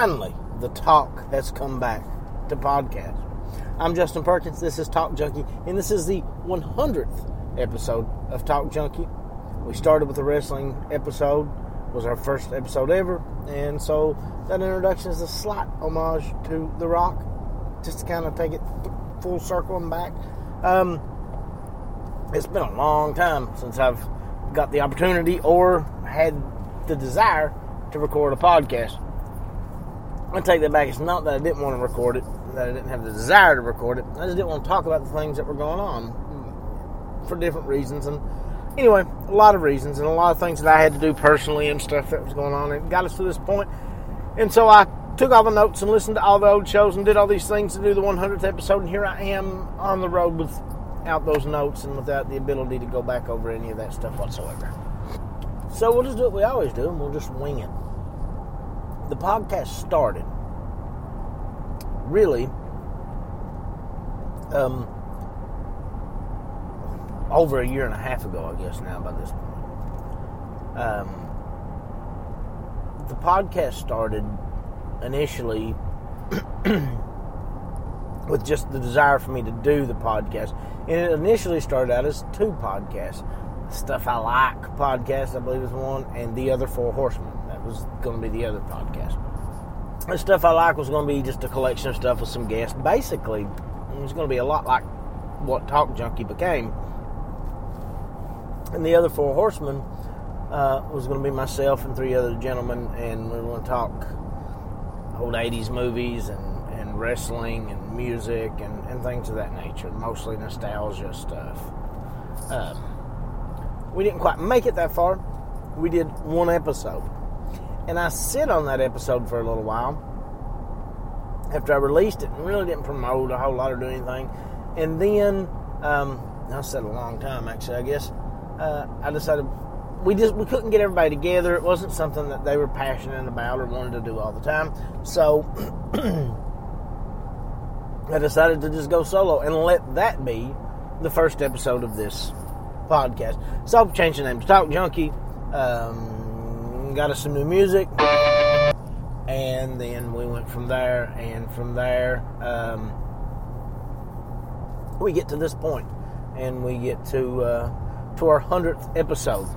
finally, the talk has come back to podcast. I'm Justin Perkins. This is Talk Junkie, and this is the 100th episode of Talk Junkie. We started with a wrestling episode, was our first episode ever, and so that introduction is a slight homage to The Rock, just to kind of take it full circle and back. Um, it's been a long time since I've got the opportunity or had the desire to record a podcast. I take that back. It's not that I didn't want to record it, that I didn't have the desire to record it. I just didn't want to talk about the things that were going on for different reasons. And anyway, a lot of reasons and a lot of things that I had to do personally and stuff that was going on. It got us to this point. And so I took all the notes and listened to all the old shows and did all these things to do the 100th episode. And here I am on the road without those notes and without the ability to go back over any of that stuff whatsoever. So we'll just do what we always do and we'll just wing it. The podcast started really um, over a year and a half ago, I guess, now by this point. Um, the podcast started initially with just the desire for me to do the podcast. And it initially started out as two podcasts. Stuff I Like podcast, I believe is one, and The Other Four Horsemen. That was going to be the other podcast. The stuff I like was going to be just a collection of stuff with some guests. Basically, it was going to be a lot like what Talk Junkie became. And The Other Four Horsemen uh, was going to be myself and three other gentlemen, and we were going to talk old 80s movies and, and wrestling and music and, and things of that nature, mostly nostalgia stuff. Um, we didn't quite make it that far. We did one episode. And I sit on that episode for a little while after I released it and really didn't promote a whole lot or do anything. And then, um, I said a long time actually, I guess, uh, I decided we just we couldn't get everybody together. It wasn't something that they were passionate about or wanted to do all the time. So I decided to just go solo and let that be the first episode of this podcast. So I've changed the name to Talk Junkie. Um, got us some new music, and then we went from there. And from there, um, we get to this point, and we get to uh, to our hundredth episode.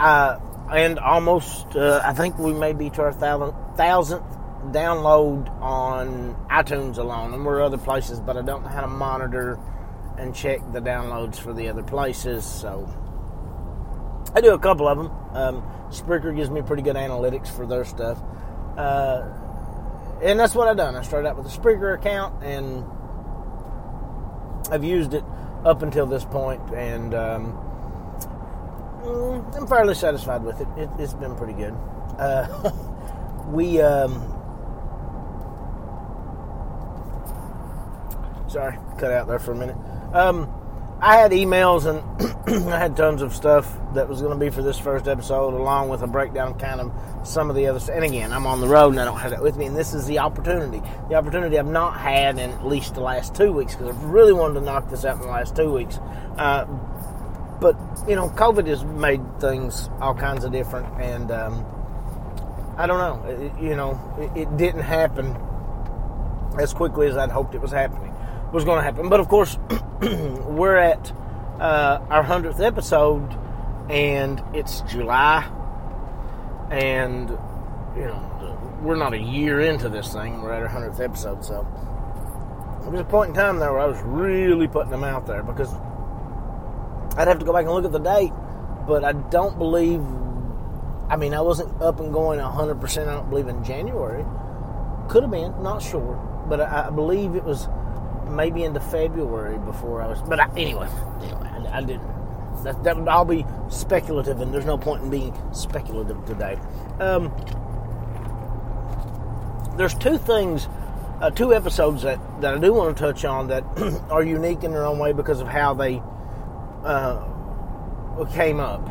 Uh, and almost, uh, I think we may be to our thousandth download on iTunes alone, and we're other places, but I don't know how to monitor and check the downloads for the other places. So I do a couple of them. Um, Spreaker gives me pretty good analytics for their stuff, uh, and that's what I've done. I started out with a Spreaker account, and I've used it up until this point, and um, I'm fairly satisfied with it. it has been pretty good. Uh, we um, sorry, cut out there for a minute. Um, I had emails and I had tons of stuff that was going to be for this first episode, along with a breakdown kind of some of the other stuff. And again, I'm on the road and I don't have that with me. And this is the opportunity, the opportunity I've not had in at least the last two weeks because I've really wanted to knock this out in the last two weeks. Uh, but you know, COVID has made things all kinds of different, and um, I don't know. It, you know, it, it didn't happen as quickly as I'd hoped it was happening was going to happen. But of course, we're at uh, our hundredth episode, and it's July, and you know we're not a year into this thing. We're at our hundredth episode, so there was a point in time there where I was really putting them out there because I'd have to go back and look at the date, but I don't believe. I mean, I wasn't up and going 100%. I don't believe in January. Could have been, not sure. But I, I believe it was maybe into February before I was. But I, anyway, anyway, I, I didn't. That, that would all be speculative, and there's no point in being speculative today. Um, there's two things, uh, two episodes that, that I do want to touch on that are unique in their own way because of how they uh, came up.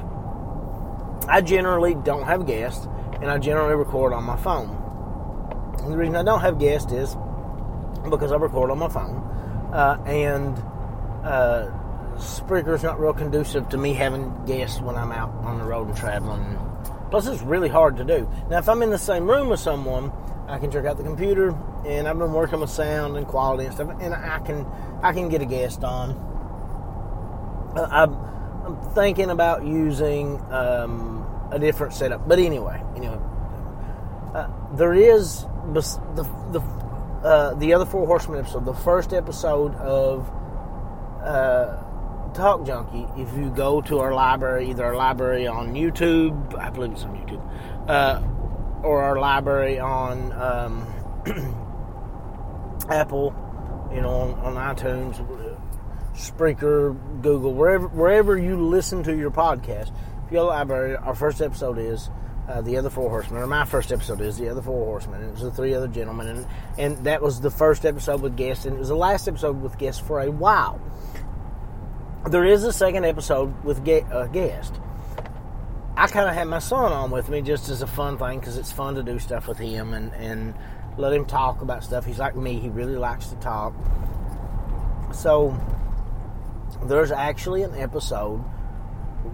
I generally don't have guests, and I generally record on my phone. And the reason I don't have guests is because I record on my phone, uh, and uh, Spreaker's not real conducive to me having guests when I'm out on the road and traveling, Plus, it's really hard to do. Now, if I'm in the same room with someone, I can check out the computer, and I've been working with sound and quality and stuff, and I can I can get a guest on. Uh, I'm, I'm thinking about using um, a different setup, but anyway, anyway, uh, there is the the uh, the other four horsemen episode, the first episode of uh, Talk Junkie. If you go to our library, either our library on YouTube, I believe it's on YouTube, uh, or our library on um, Apple, you know, on, on iTunes, Spreaker, Google, wherever wherever you listen to your podcast. If you go to library, our first episode is uh, the other four horsemen, or my first episode is the other four horsemen, and it was the three other gentlemen, and and that was the first episode with guests, and it was the last episode with guests for a while. There is a second episode with a uh, guest. I kind of had my son on with me just as a fun thing because it's fun to do stuff with him and and let him talk about stuff. He's like me; he really likes to talk. So there's actually an episode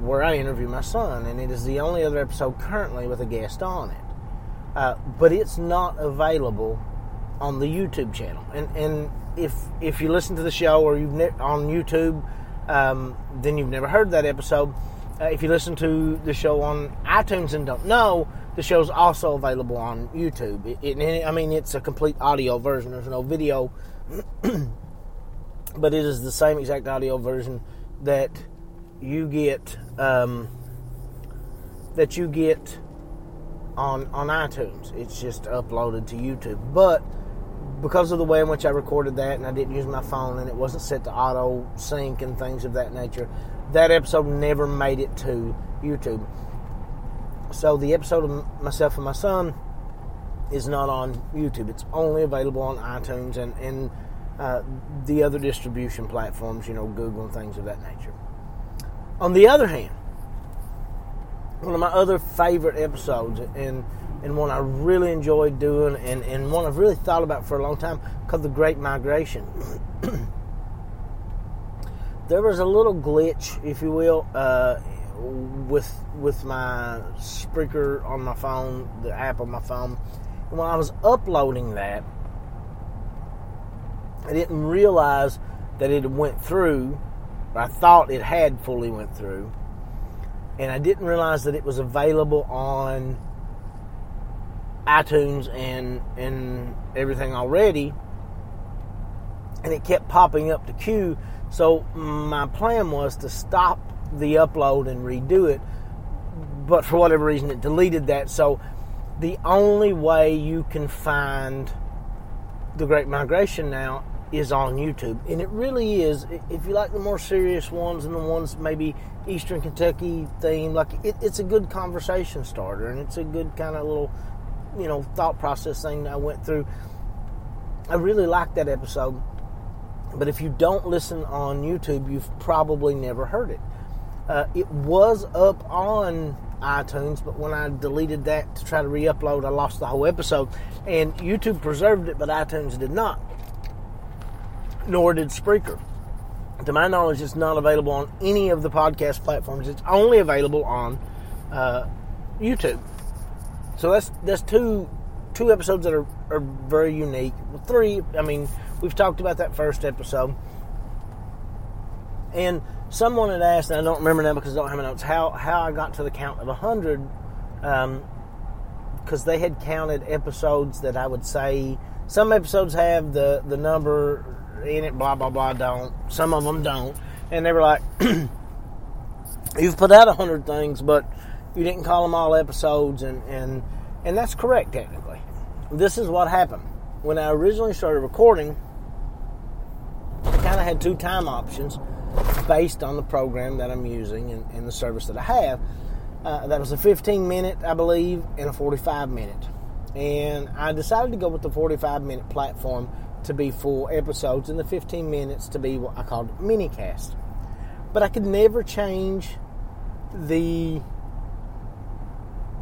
where I interview my son, and it is the only other episode currently with a guest on it. Uh, but it's not available on the YouTube channel. And and if if you listen to the show or you've ne- on YouTube, um, then you've never heard that episode. Uh, if you listen to the show on iTunes and don't know, the show's also available on YouTube. It, it, I mean, it's a complete audio version. There's no video, but it is the same exact audio version that you get um, that you get on on iTunes. It's just uploaded to YouTube. But because of the way in which I recorded that, and I didn't use my phone, and it wasn't set to auto sync and things of that nature, that episode never made it to YouTube. So the episode of myself and my son is not on YouTube. It's only available on iTunes and and uh, the other distribution platforms, you know, Google and things of that nature. On the other hand, one of my other favorite episodes and and one I really enjoyed doing and, and one I've really thought about for a long time called The Great Migration. there was a little glitch, if you will, uh, with with my Spreaker on my phone, the app on my phone. And when I was uploading that, I didn't realize that it went through I thought it had fully went through, and I didn't realize that it was available on iTunes and and everything already, and it kept popping up to queue. So my plan was to stop the upload and redo it, but for whatever reason it deleted that. So the only way you can find the Great Migration now is on YouTube, and it really is. If you like the more serious ones and the ones maybe Eastern Kentucky theme, like it, it's a good conversation starter, and it's a good kind of little, you know, thought process thing I went through. I really liked that episode, but if you don't listen on YouTube, you've probably never heard it. Uh, it was up on iTunes, but when I deleted that to try to re-upload, I lost the whole episode, and YouTube preserved it, but iTunes did not nor did Spreaker. To my knowledge, it's not available on any of the podcast platforms. It's only available on uh, YouTube. So that's that's two two episodes that are, are very unique. Three, I mean, we've talked about that first episode. And someone had asked, and I don't remember now because I don't have my notes, how, how I got to the count of 100. Um, because they had counted episodes that I would say some episodes have the, the number in it, blah, blah, blah, don't. Some of them don't. And they were like, you've put out a hundred things, but you didn't call them all episodes, and, and, and that's correct, technically. This is what happened. When I originally started recording, I kind of had two time options based on the program that I'm using and, and the service that I have. Uh, that was a 15 minute, I believe, and a 45 minute. And I decided to go with the 45 minute platform to be full episodes and the 15 minutes to be what I called mini cast. But I could never change the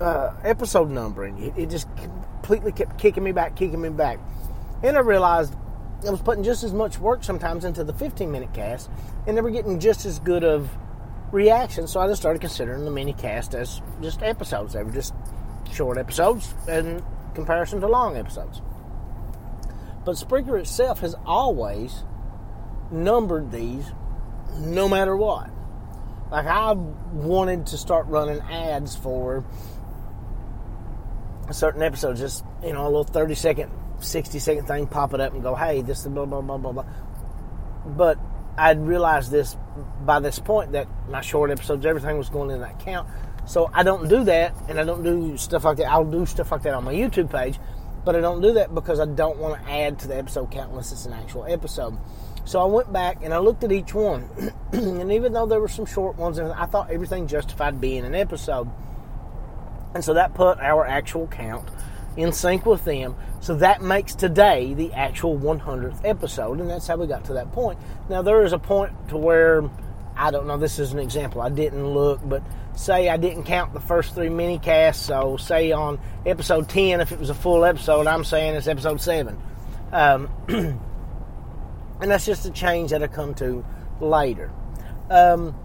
uh, episode numbering. It, it, just completely kept kicking me back, kicking me back. And I realized I was putting just as much work sometimes into the 15 minute cast and they were getting just as good of reaction. So I just started considering the mini cast as just episodes. They were just short episodes in comparison to long episodes. But Spreaker itself has always numbered these no matter what. Like I wanted to start running ads for a certain episode, just you know, a little thirty second, sixty second thing, pop it up and go, hey, this is blah blah blah blah blah. But I'd realized this by this point that my short episodes, everything was going in that count. So I don't do that, and I don't do stuff like that. I'll do stuff like that on my YouTube page, but I don't do that because I don't want to add to the episode count unless it's an actual episode. So I went back and I looked at each one, and even though there were some short ones, I thought everything justified being an episode, and so that put our actual count in sync with them. So that makes today the actual 100th episode, and that's how we got to that point. Now there is a point to where I don't know. This is an example. I didn't look, but say I didn't count the first three mini casts. So say on episode 10, if it was a full episode, I'm saying it's episode seven. Um, and that's just a change that I come to later. Um,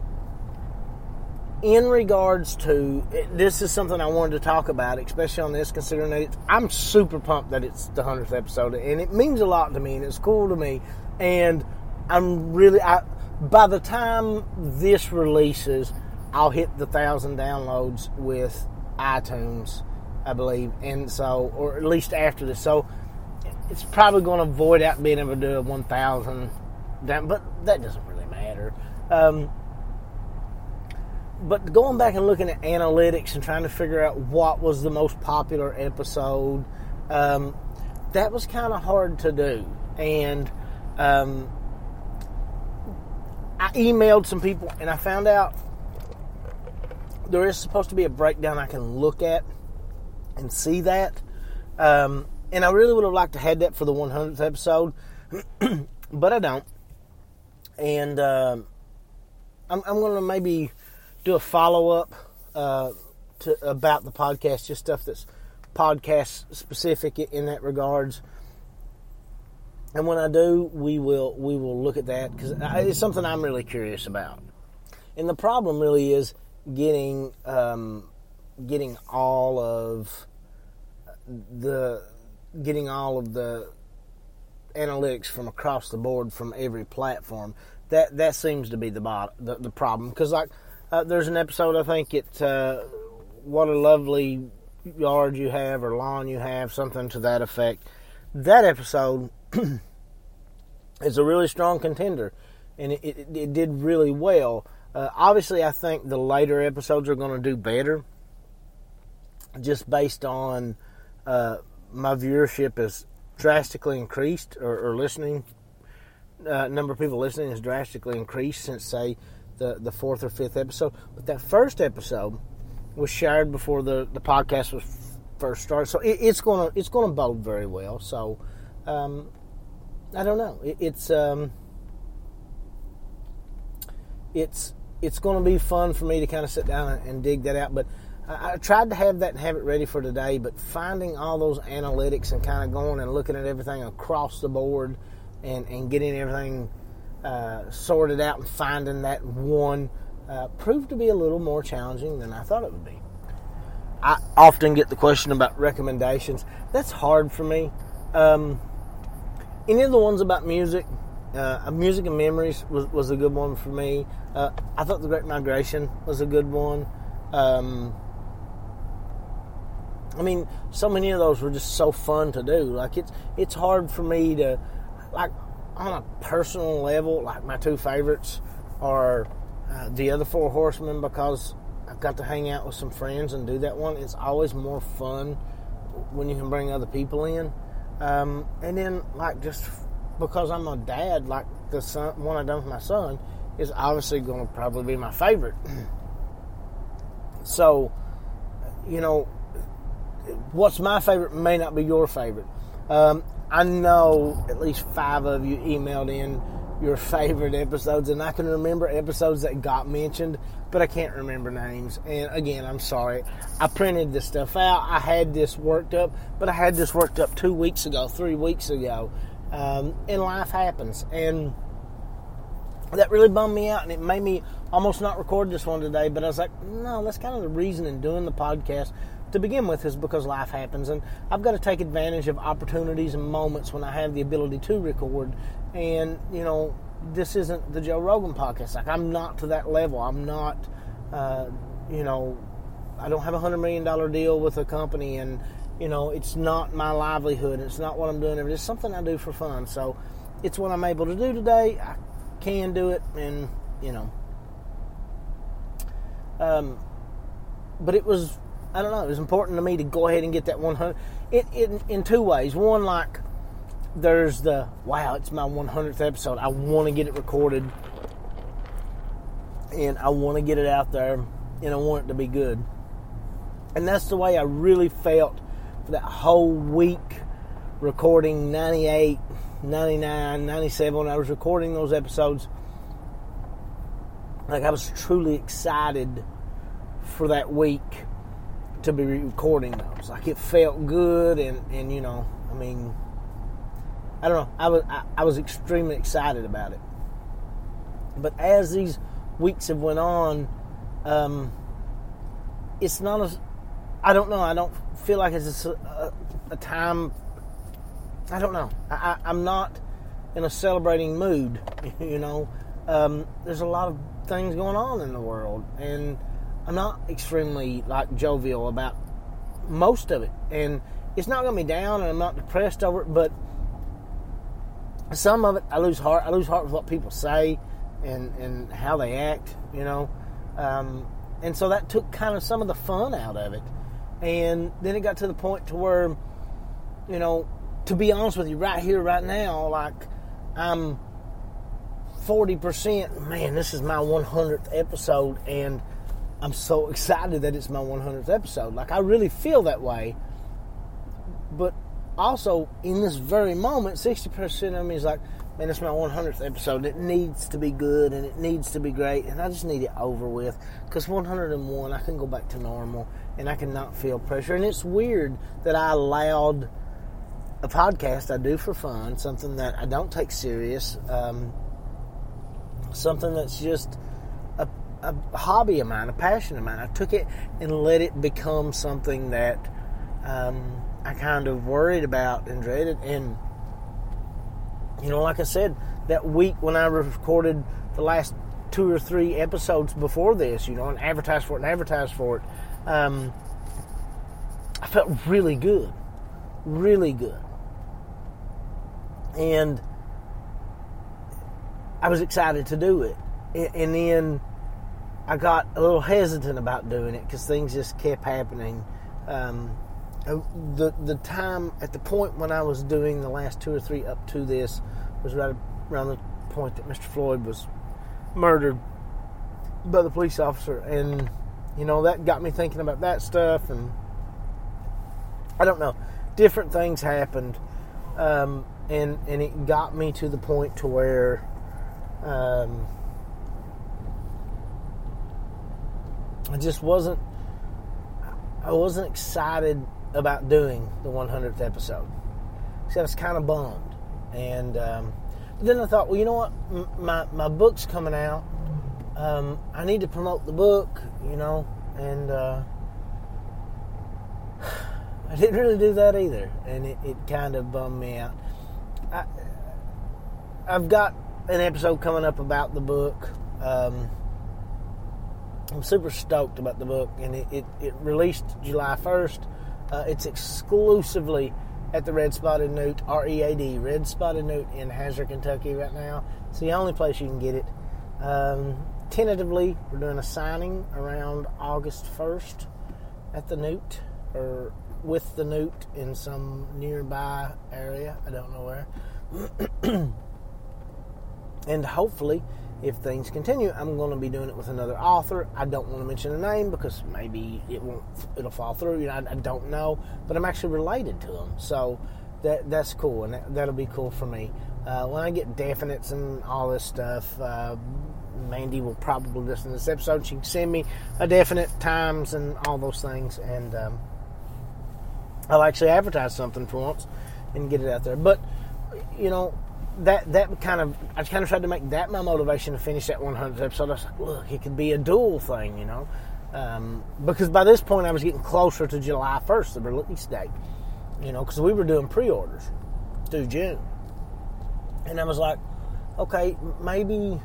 in regards to this is something I wanted to talk about, especially on this, considering that I'm super pumped that it's the hundredth episode, and it means a lot to me, and it's cool to me, and I'm really I. By the time this releases, I'll hit the thousand downloads with iTunes, I believe, and so, or at least after this, so it's probably going to avoid out being able to do a one thousand down, but that doesn't really matter. Um, but going back and looking at analytics and trying to figure out what was the most popular episode, um, that was kind of hard to do. And um, I emailed some people and I found out there is supposed to be a breakdown I can look at and see that. Um, and I really would have liked to have that for the 100th episode, but I don't. And um, I'm, I'm going to maybe do a follow up uh, to about the podcast, just stuff that's podcast specific in that regards. And when I do, we will we will look at that because it's something I'm really curious about. And the problem really is getting um, getting all of the getting all of the analytics from across the board from every platform. That that seems to be the bot, the, the problem because like uh, there's an episode I think it's uh, what a lovely yard you have or lawn you have, something to that effect. That episode is a really strong contender, and it, it, it did really well. Uh, obviously, I think the later episodes are going to do better, just based on uh, my viewership is drastically increased, or, or listening uh, number of people listening has drastically increased since say the the fourth or fifth episode. But that first episode was shared before the, the podcast was first started, so it, it's gonna it's gonna bode very well. So um, I don't know. It, it's um, it's it's going to be fun for me to kind of sit down and, and dig that out. But I, I, tried to have that and have it ready for today. But finding all those analytics and kind of going and looking at everything across the board and, and getting everything uh, sorted out and finding that one uh, proved to be a little more challenging than I thought it would be. I often get the question about recommendations. That's hard for me. Um, any of the ones about music, uh, music and memories was, was a good one for me. Uh, I thought the Great Migration was a good one. Um, I mean, so many of those were just so fun to do. Like it's it's hard for me to like on a personal level. Like my two favorites are uh, the other four horsemen because I've got to hang out with some friends and do that one. It's always more fun when you can bring other people in. Um, and then like just because I'm a dad, like the son, one I done with my son is obviously going to probably be my favorite. so, you know, what's my favorite may not be your favorite. Um, I know at least five of you emailed in your favorite episodes, and I can remember episodes that got mentioned, but I can't remember names. And again, I'm sorry. I printed this stuff out. I had this worked up, but I had this worked up two weeks ago, three weeks ago, um, and life happens. And that really bummed me out, and it made me almost not record this one today. But I was like, no, that's kind of the reason in doing the podcast to begin with is because life happens, and I've got to take advantage of opportunities and moments when I have the ability to record. And you know, this isn't the Joe Rogan podcast. Like I'm not to that level. I'm not, uh, you know, I don't have a hundred million dollar deal with a company, and you know, it's not my livelihood. It's not what I'm doing. It's something I do for fun. So it's what I'm able to do today. I can do it, and you know. Um, but it was, I don't know, it was important to me to go ahead and get that 100. It, it in two ways. One, like, there's the wow, it's my 100th episode. I want to get it recorded, and I want to get it out there, and I want it to be good. And that's the way I really felt for that whole week recording 98, 99, 97. When I was recording those episodes, like I was truly excited for that week to be recording those. Like it felt good, and and you know, I mean, I don't know. I was I, I was extremely excited about it. But as these weeks have went on, um, it's not as I don't know. I don't feel like it's a, a, a time. I don't know. I, am not in a celebrating mood. You know, um, there's a lot of things going on in the world, and I'm not extremely like jovial about most of it. And it's not going to be down, and I'm not depressed over it. But some of it, I lose heart. I lose heart with what people say and and how they act. You know, um, and so that took kind of some of the fun out of it. And then it got to the point to where, you know, to be honest with you, right here, right now, like I'm 40%. Man, this is my 100th episode, and I'm so excited that it's my 100th episode. Like, I really feel that way. But also, in this very moment, 60% of me is like, man, it's my 100th episode. It needs to be good and it needs to be great, and I just need it over with. Because 101, I can go back to normal and I can not feel pressure. And it's weird that I allowed a podcast I do for fun, something that I don't take serious, um, something that's just a, a, hobby of mine, a passion of mine. I took it and let it become something that um, I kind of worried about and dreaded. And, you know, like I said, that week when I recorded the last two or three episodes before this, you know, and advertised for it and advertised for it, um, I felt really good. Really good. And I was excited to do it. And then I got a little hesitant about doing it because things just kept happening. Um, the the time at the point when I was doing the last two or three up to this was right around the point that Mr. Floyd was murdered by the police officer, and you know that got me thinking about that stuff, and I don't know, different things happened, um, and and it got me to the point to where. Um, I just wasn't I wasn't excited about doing the 100th episode. So I was kind of bummed. And um, then I thought, well, you know what? M- my, my book's coming out. Um, I need to promote the book, you know, and uh, I didn't really do that either. And it, it kind of bummed me out. I, I've got an episode coming up about the book. Um, I'm super stoked about the book, and it, it, it released July 1st. Uh, it's exclusively at the Read Spotted Newt, R E A D, Read Spotted Newt in Hazard, Kentucky right now. It's the only place you can get it. Um, tentatively, we're doing a signing around August 1st at the Newt, or with the Newt in some nearby area. I don't know where. and hopefully, if things continue, I'm going to be doing it with another author. I don't want to mention a name because maybe it won't, it'll fall through. You know, I, I don't know, but I'm actually related to them, so that that's cool, and that, will be cool for me. Uh, when I get definites and all this stuff, uh, Mandy will probably listen to this episode. She can send me a definite times and all those things, and um, I'll actually advertise something for once and get it out there. But you know, that that kind of I kind of tried to make that my motivation to finish that 100th episode. I was like, look, it could be a dual thing, you know, um, because by this point I was getting closer to July 1st, the release date, you know, because we were doing pre-orders through June, and I was like, okay, maybe,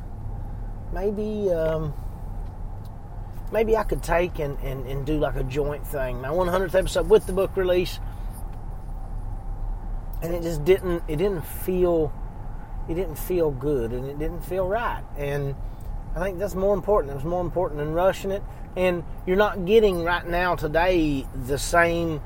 maybe. Um, maybe I could take and, and, and do like a joint thing. My 100th episode with the book release, and it just didn't it didn't feel it didn't feel good and it didn't feel right. And I think that's more important. It was more important than rushing it. And you're not getting right now today the same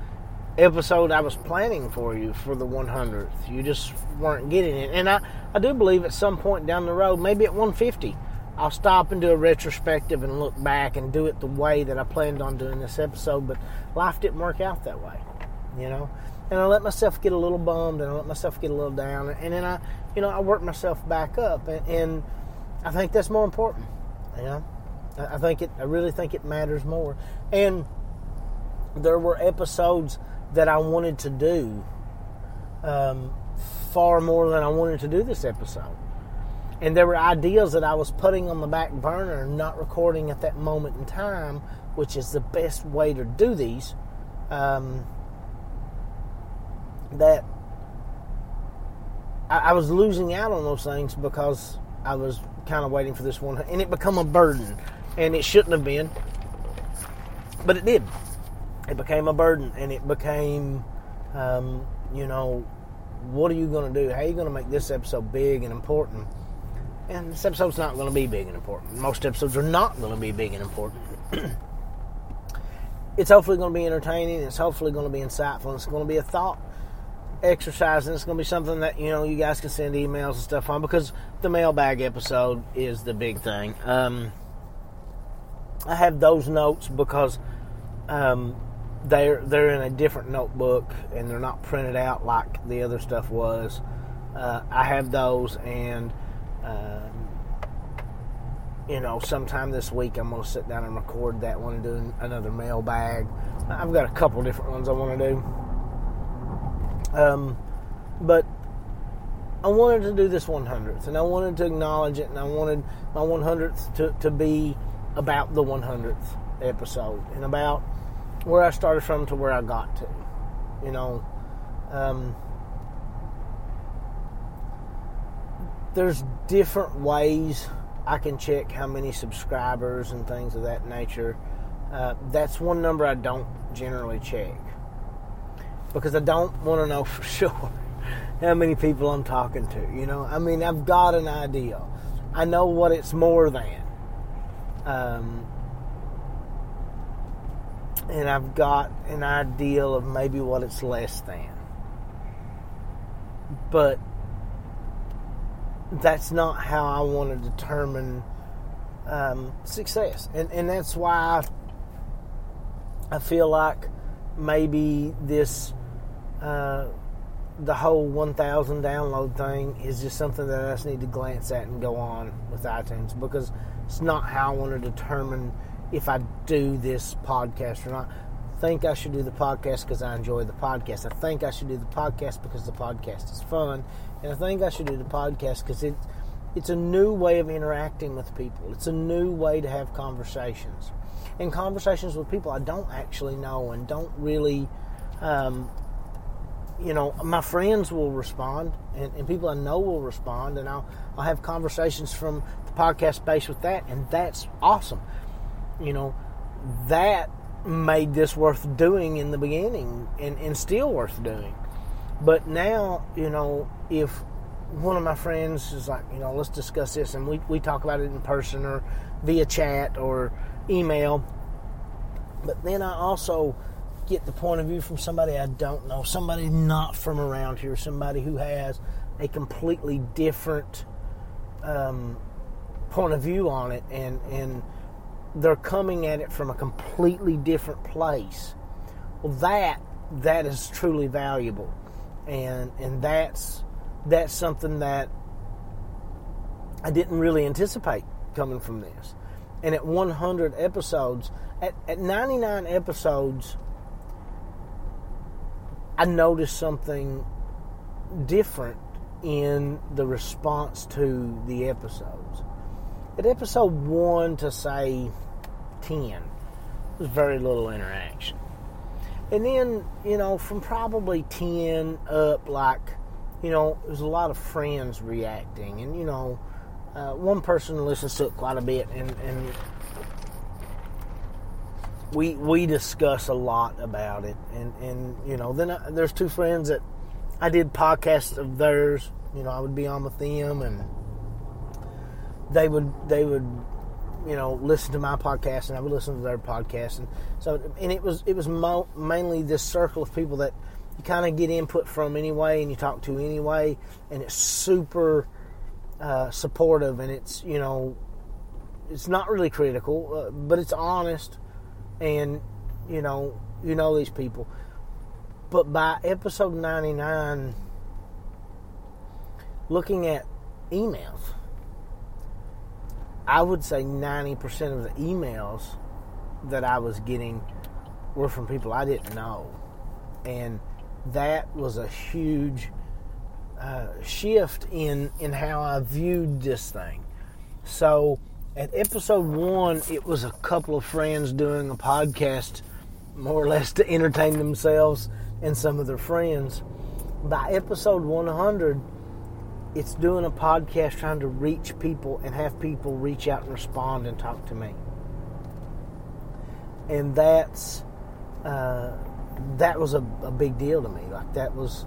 episode I was planning for you for the 100th. You just weren't getting it. And I, I do believe at some point down the road, maybe at 150, I'll stop and do a retrospective and look back and do it the way that I planned on doing this episode. But life didn't work out that way, you know and I let myself get a little bummed, and I let myself get a little down, and then I, you know, I work myself back up, and, and I think that's more important. You know, I think it. I really think it matters more. And there were episodes that I wanted to do um, far more than I wanted to do this episode. And there were ideas that I was putting on the back burner, and not recording at that moment in time, which is the best way to do these. Um, that I, I, was losing out on those things because I was kind of waiting for this one, and it become a burden, and it shouldn't have been, but it did. It became a burden, and it became, um, you know, what are you going to do? How are you going to make this episode big and important? And this episode's not going to be big and important. Most episodes are not going to be big and important. it's hopefully going to be entertaining. It's hopefully going to be insightful. It's going to be a thought exercise, and it's going to be something that you know you guys can send emails and stuff on because the mailbag episode is the big thing. Um, I have those notes because um, they're they're in a different notebook and they're not printed out like the other stuff was. Uh, I have those, and um, you know, sometime this week I'm going to sit down and record that one and do another mailbag. I've got a couple different ones I want to do. Um, but I wanted to do this 100th, and I wanted to acknowledge it, and I wanted my 100th to, to be about the 100th episode and about where I started from to where I got to. You know, um, there's different ways I can check how many subscribers and things of that nature. Uh, that's one number I don't generally check because I don't want to know for sure how many people I'm talking to. You know, I mean, I've got an idea. I know what it's more than. Um, and I've got an idea of maybe what it's less than. But that's not how I want to determine um, success. And, and that's why I, I feel like maybe this uh, the whole 1,000 download thing is just something that I just need to glance at and go on with iTunes because it's not how I want to determine if I do this podcast or not. I think I should do the podcast because I enjoy the podcast. I think I should do the podcast because the podcast is fun, and I think I should do the podcast because it it's a new way of interacting with people. It's a new way to have conversations, and conversations with people I don't actually know and don't really um, you know, my friends will respond and, and, people I know will respond, and I'll, I'll have conversations from the podcast space with that, and that's awesome. You know, that made this worth doing in the beginning and, and still worth doing. But now, you know, if one of my friends is like, you know, let's discuss this, and we, we talk about it in person or via chat or email, but then I also get the point of view from somebody I don't know, somebody not from around here, somebody who has a completely different um, point of view on it, and and they're coming at it from a completely different place. Well, that that is truly valuable, and and that's that's something that I didn't really anticipate coming from this. And at 100 episodes, at, at 99 episodes, I noticed something different in the response to the episodes. At episode 1 to say 10, was very little interaction. And then, you know, from probably 10 up, like, you know, there's a lot of friends reacting. And, you know, uh, one person listens to it quite a bit, and, and we we discuss a lot about it. And, and you know, then I, there's two friends that I did podcasts of theirs. You know, I would be on with them, and they would they would you know listen to my podcast and I would listen to their podcast and so and it was it was mo- mainly this circle of people that you kind of get input from anyway and you talk to anyway and it's super uh, supportive and it's you know it's not really critical uh, but it's honest and you know you know these people but by episode 99 looking at emails I would say 90% of the emails that I was getting were from people I didn't know. And that was a huge uh, shift in, in how I viewed this thing. So at episode one, it was a couple of friends doing a podcast more or less to entertain themselves and some of their friends. By episode 100, it's doing a podcast trying to reach people and have people reach out and respond and talk to me. And that's uh, that was a, a, big deal to me. Like that was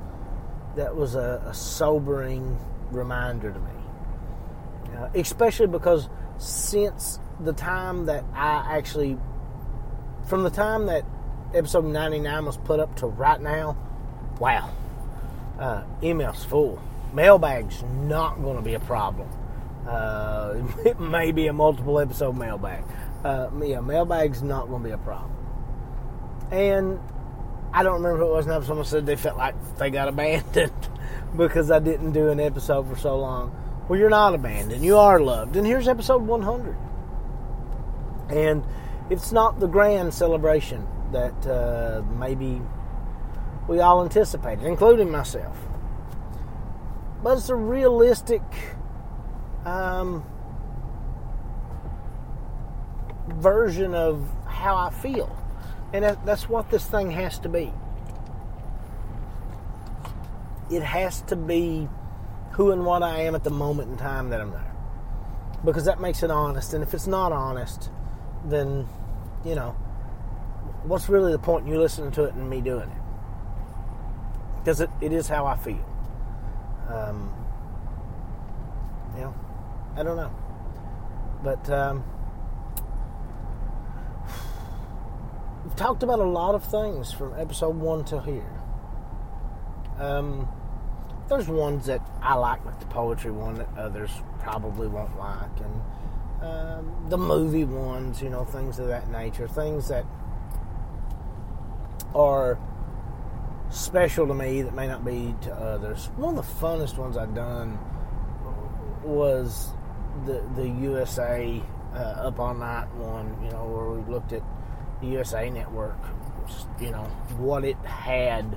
that was a, a sobering reminder to me, uh, especially because since the time that I actually, from the time that episode ninety nine was put up to right now, wow, uh, emails full mailbag's not going to be a problem. Uh, it may be a multiple episode mailbag. Uh, yeah, mailbag's not going to be a problem. And I don't remember who it was now. Someone said they felt like they got abandoned because I didn't do an episode for so long. Well, you're not abandoned. You are loved. And here's episode 100. And it's not the grand celebration that uh, maybe we all anticipated, including myself but it's a realistic um, version of how I feel. And that, that's what this thing has to be. It has to be who and what I am at the moment in time that I'm there. Because that makes it honest. And if it's not honest, then, you know, what's really the point in you listening to it and me doing it? Because it, it is how I feel. Um, you know, I don't know. But um, we've talked about a lot of things from episode one to here. Um, there's ones that I like, like the poetry one, that others probably won't like, and um, the movie ones, you know, things of that nature, things that are special to me that may not be to others. One of the funnest ones I've done was the the USA uh, Up All Night one, you know, where we looked at the USA Network, you know, what it had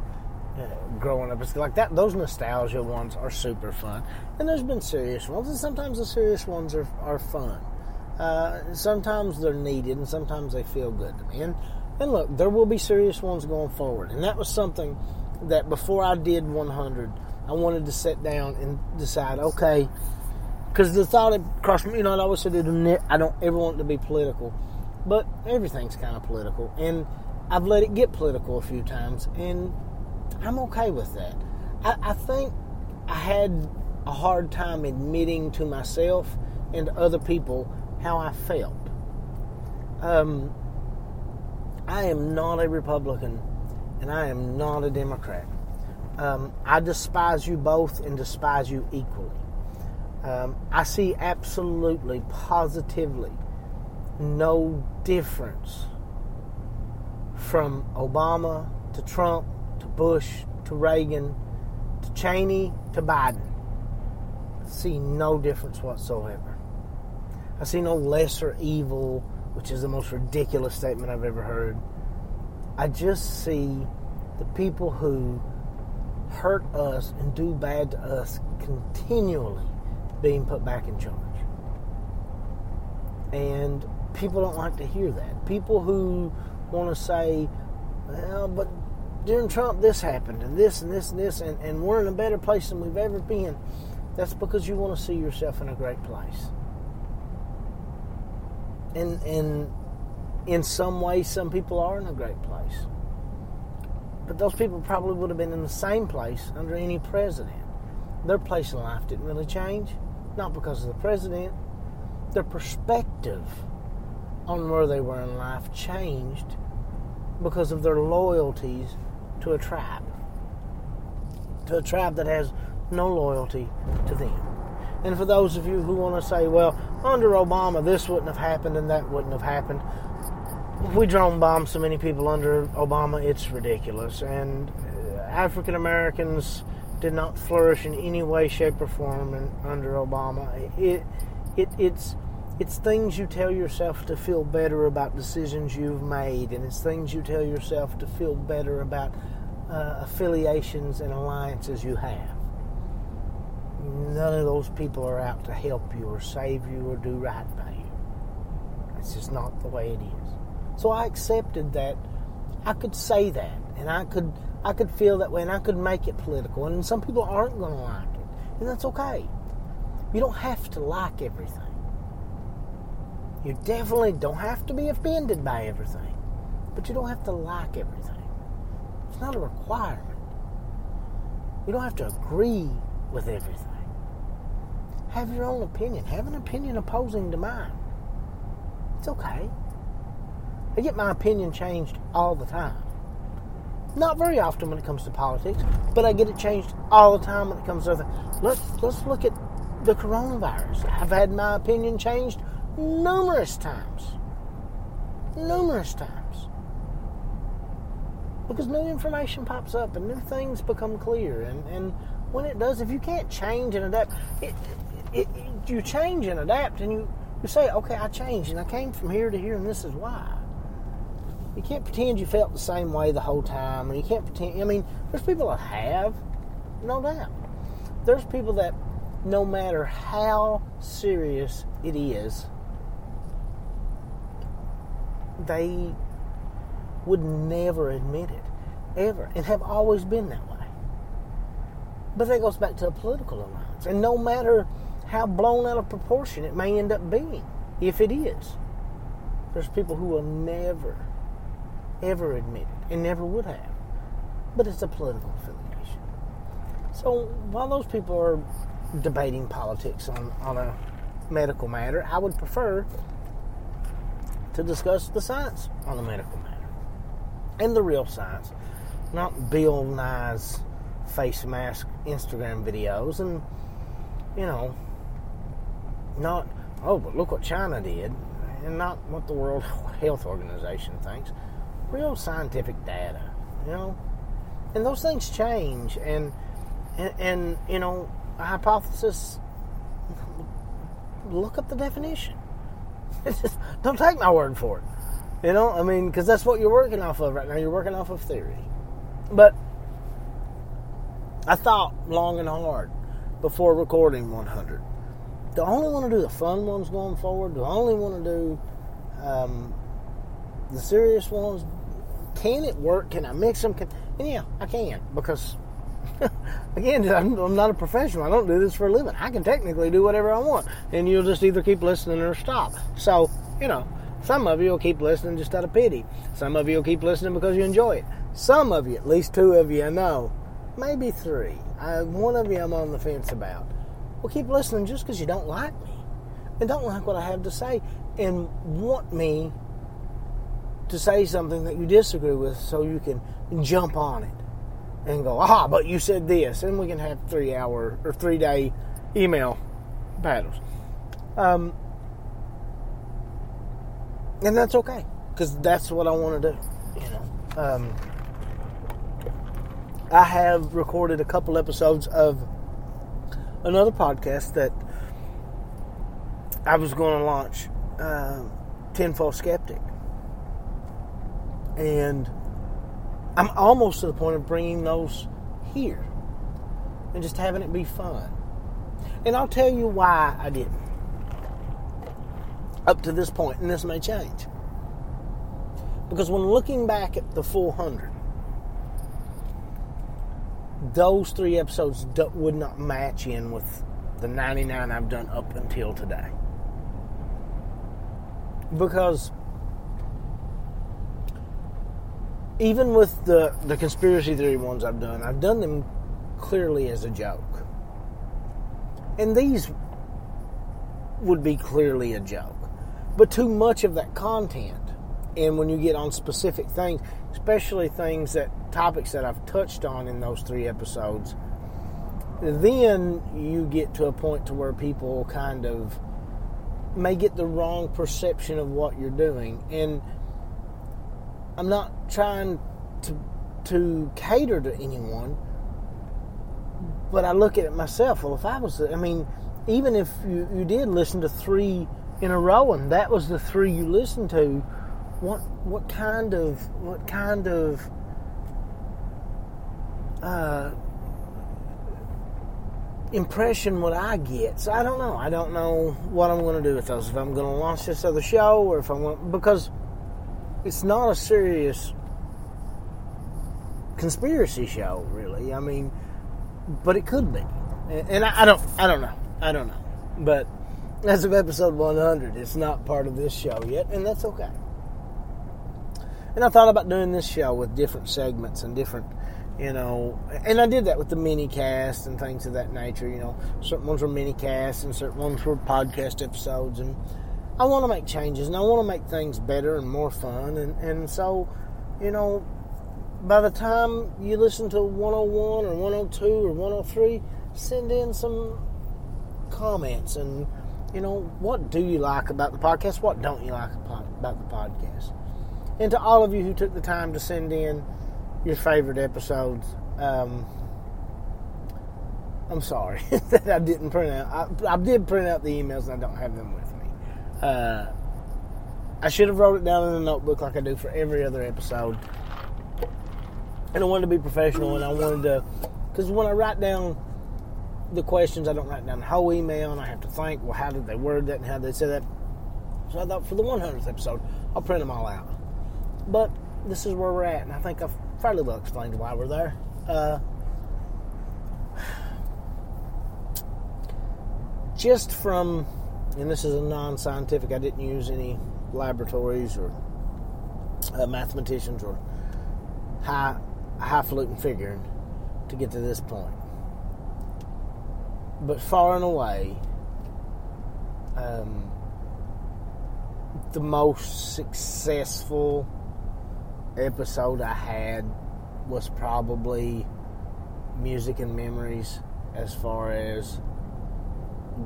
growing up. It's like that. Those nostalgia ones are super fun, and there's been serious ones, and sometimes the serious ones are are fun. Uh, sometimes they're needed, and sometimes they feel good to me. And and look, there will be serious ones going forward. And that was something that before I did 100, I wanted to sit down and decide, okay, because the thought had crossed me, you know, I always said I don't ever want to be political, but everything's kind of political. And I've let it get political a few times, and I'm okay with that. I, I think I had a hard time admitting to myself and other people how I felt. Um, I am not a Republican and I am not a Democrat. Um, I despise you both and despise you equally. Um, I see absolutely, positively no difference from Obama to Trump Bush to Reagan to Cheney to Biden. I see no difference whatsoever. I see no lesser evil which is the most ridiculous statement I've ever heard. I just see the people who hurt us and do bad to us continually being put back in charge. And people don't like to hear that. People who want to say, well, but during Trump, this happened, and this, and this, and this, and, and we're in a better place than we've ever been. That's because you want to see yourself in a great place. And, and in some ways, some people are in a great place. But those people probably would have been in the same place under any president. Their place in life didn't really change, not because of the president. Their perspective on where they were in life changed because of their loyalties to a tribe. To a tribe that has no loyalty to them. And for those of you who want to say, well, under Obama this wouldn't have happened and that wouldn't have happened, we drone bombed so many people under Obama, it's ridiculous. And uh, African Americans did not flourish in any way, shape, or form under Obama. It, it, it's it's things you tell yourself to feel better about decisions you've made, and it's things you tell yourself to feel better about uh, affiliations and alliances you have. None of those people are out to help you or save you or do right by you. It's just not the way it is. So I accepted that I could say that, and I could I could feel that way, and I could make it political. And some people aren't going to like it, and that's okay. You don't have to like everything. You definitely don't have to be offended by everything, but you don't have to like everything. It's not a requirement. You don't have to agree with everything. Have your own opinion. Have an opinion opposing to mine. It's okay. I get my opinion changed all the time. Not very often when it comes to politics, but I get it changed all the time when it comes to other. Let's let's look at the coronavirus. I've had my opinion changed numerous times. Numerous times. Because new information pops up and new things become clear. And, and when it does, if you can't change and adapt, it, it, it, you change and adapt and you, you say, okay, I changed and I came from here to here and this is why. You can't pretend you felt the same way the whole time, or you can't pretend. I mean, there's people that have, no doubt. There's people that, no matter how serious it is, they would never admit it, ever, and have always been that way. But that goes back to a political alliance. And no matter how blown out of proportion it may end up being, if it is, there's people who will never, ever admit it and never would have. But it's a political affiliation. So while those people are debating politics on, on a medical matter, I would prefer to discuss the science on the medical matter. And the real science, not Bill Nye's face mask Instagram videos and you know not oh but look what China did and not what the World Health Organization thinks. Real scientific data you know? And those things change and and, and you know a hypothesis look up the definition don't take my word for it you know I mean because that's what you're working off of right now you're working off of theory but I thought long and hard before recording 100. Do I only want to do the fun ones going forward? Do I only want to do um, the serious ones? Can it work? Can I mix them? Can, and yeah, I can because again, I'm, I'm, not a professional. I don't do this for a living. I can technically do whatever I want, and you'll just either keep listening or stop. So, you know, some of you will keep listening just out of pity. Some of you will keep listening because you enjoy it. Some of you, at least two of you, I know, maybe three. I, one of you I'm on the fence about. Well, keep listening just because you don't like me and don't like what I have to say and want me to say something that you disagree with so you can jump on it and go, aha, but you said this. And we can have three hour or three day email battles. Um, and that's okay because that's what I want to do. You know, um, I have recorded a couple episodes of another podcast that I was going to launch, uh, Tenfold Skeptic. And I'm almost to the point of bringing those here. and just having it be fun. And I'll tell you why I didn't. Up to this point, and this may change. Because when looking back at the 400, those three episodes would not match in with the 99 I've done up until today. Because even with the, the conspiracy theory ones I've done, I've done them clearly as a joke. And these would be clearly a joke. But too much of that content, and when you get on specific things, especially things that topics that I've touched on in those three episodes, then you get to a point to where people kind of may get the wrong perception of what you're doing. And I'm not trying to to cater to anyone, but I look at it myself. Well, if I was, I mean, even if you, you did listen to three in a row and that was the three you listened to, what what kind of what kind of uh, impression would I get? So I don't know. I don't know what I'm going to do with those. If I'm going to launch this other show, or if I'm going because it's not a serious conspiracy show, really. I mean, but it could be, and I, don't. I don't know. I don't know. But as of episode 100, it's not part of this show yet, and that's okay. And I thought about doing this show with different segments and different you know, and I did that with the mini cast and things of that nature. You know, certain ones were mini casts and certain ones were podcast episodes, and I want to make changes and I want to make things better and more fun, and and so, you know, by the time you listen to 101 or 102 or 103, send in some comments and you know what do you like about the podcast, what don't you like about the podcast, and to all of you who took the time to send in your favorite episodes. Um, I'm sorry that I didn't print out. I, I, did print out the emails and I don't have them with. Uh, I should have wrote it down in a notebook like I do for every other episode. And I wanted to be professional and I wanted to, because when I write down the questions, I don't write down the whole email and I have to think, well, how did they word that and how did they say that? So I thought for the 100th episode, I'll print them all out. But this is where we're at, and I think I've fairly well explained why we're there. Uh, just from, and this is a non scientific, I didn't use any laboratories or uh, mathematicians or high, highfalutin figuring to get to this point. But far and away, um, the most successful episode I had was probably music and memories as far as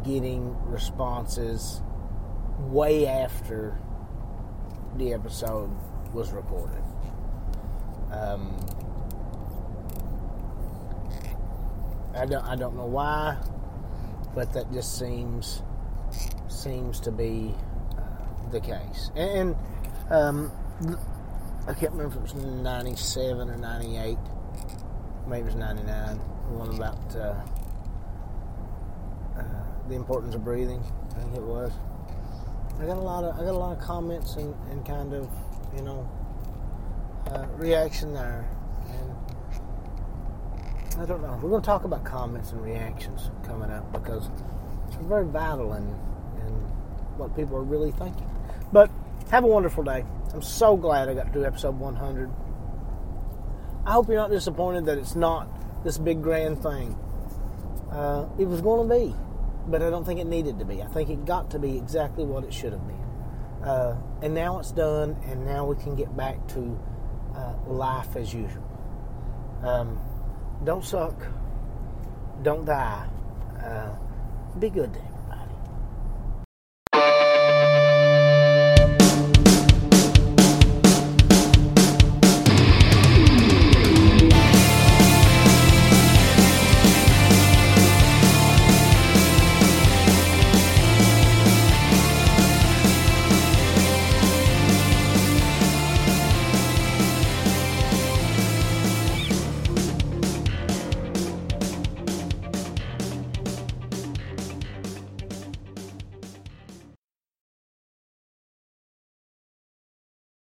getting responses way after the episode was recorded. Um, I don't I don't know why, but that just seems seems to be uh, the case. And, um, I can't remember if it was 97 or 98. Maybe it was 99. The one about uh, the importance of breathing. I think it was. I got a lot of I got a lot of comments and, and kind of you know uh, reaction there. And I don't know. We're going to talk about comments and reactions coming up because it's very vital in, in what people are really thinking. But have a wonderful day. I'm so glad I got to do episode 100. I hope you're not disappointed that it's not this big grand thing. Uh, it was going to be, but I don't think it needed to be. I think it got to be exactly what it should have been. Uh, and now it's done, and now we can get back to uh, life as usual. Um, don't suck. Don't die. Uh, be good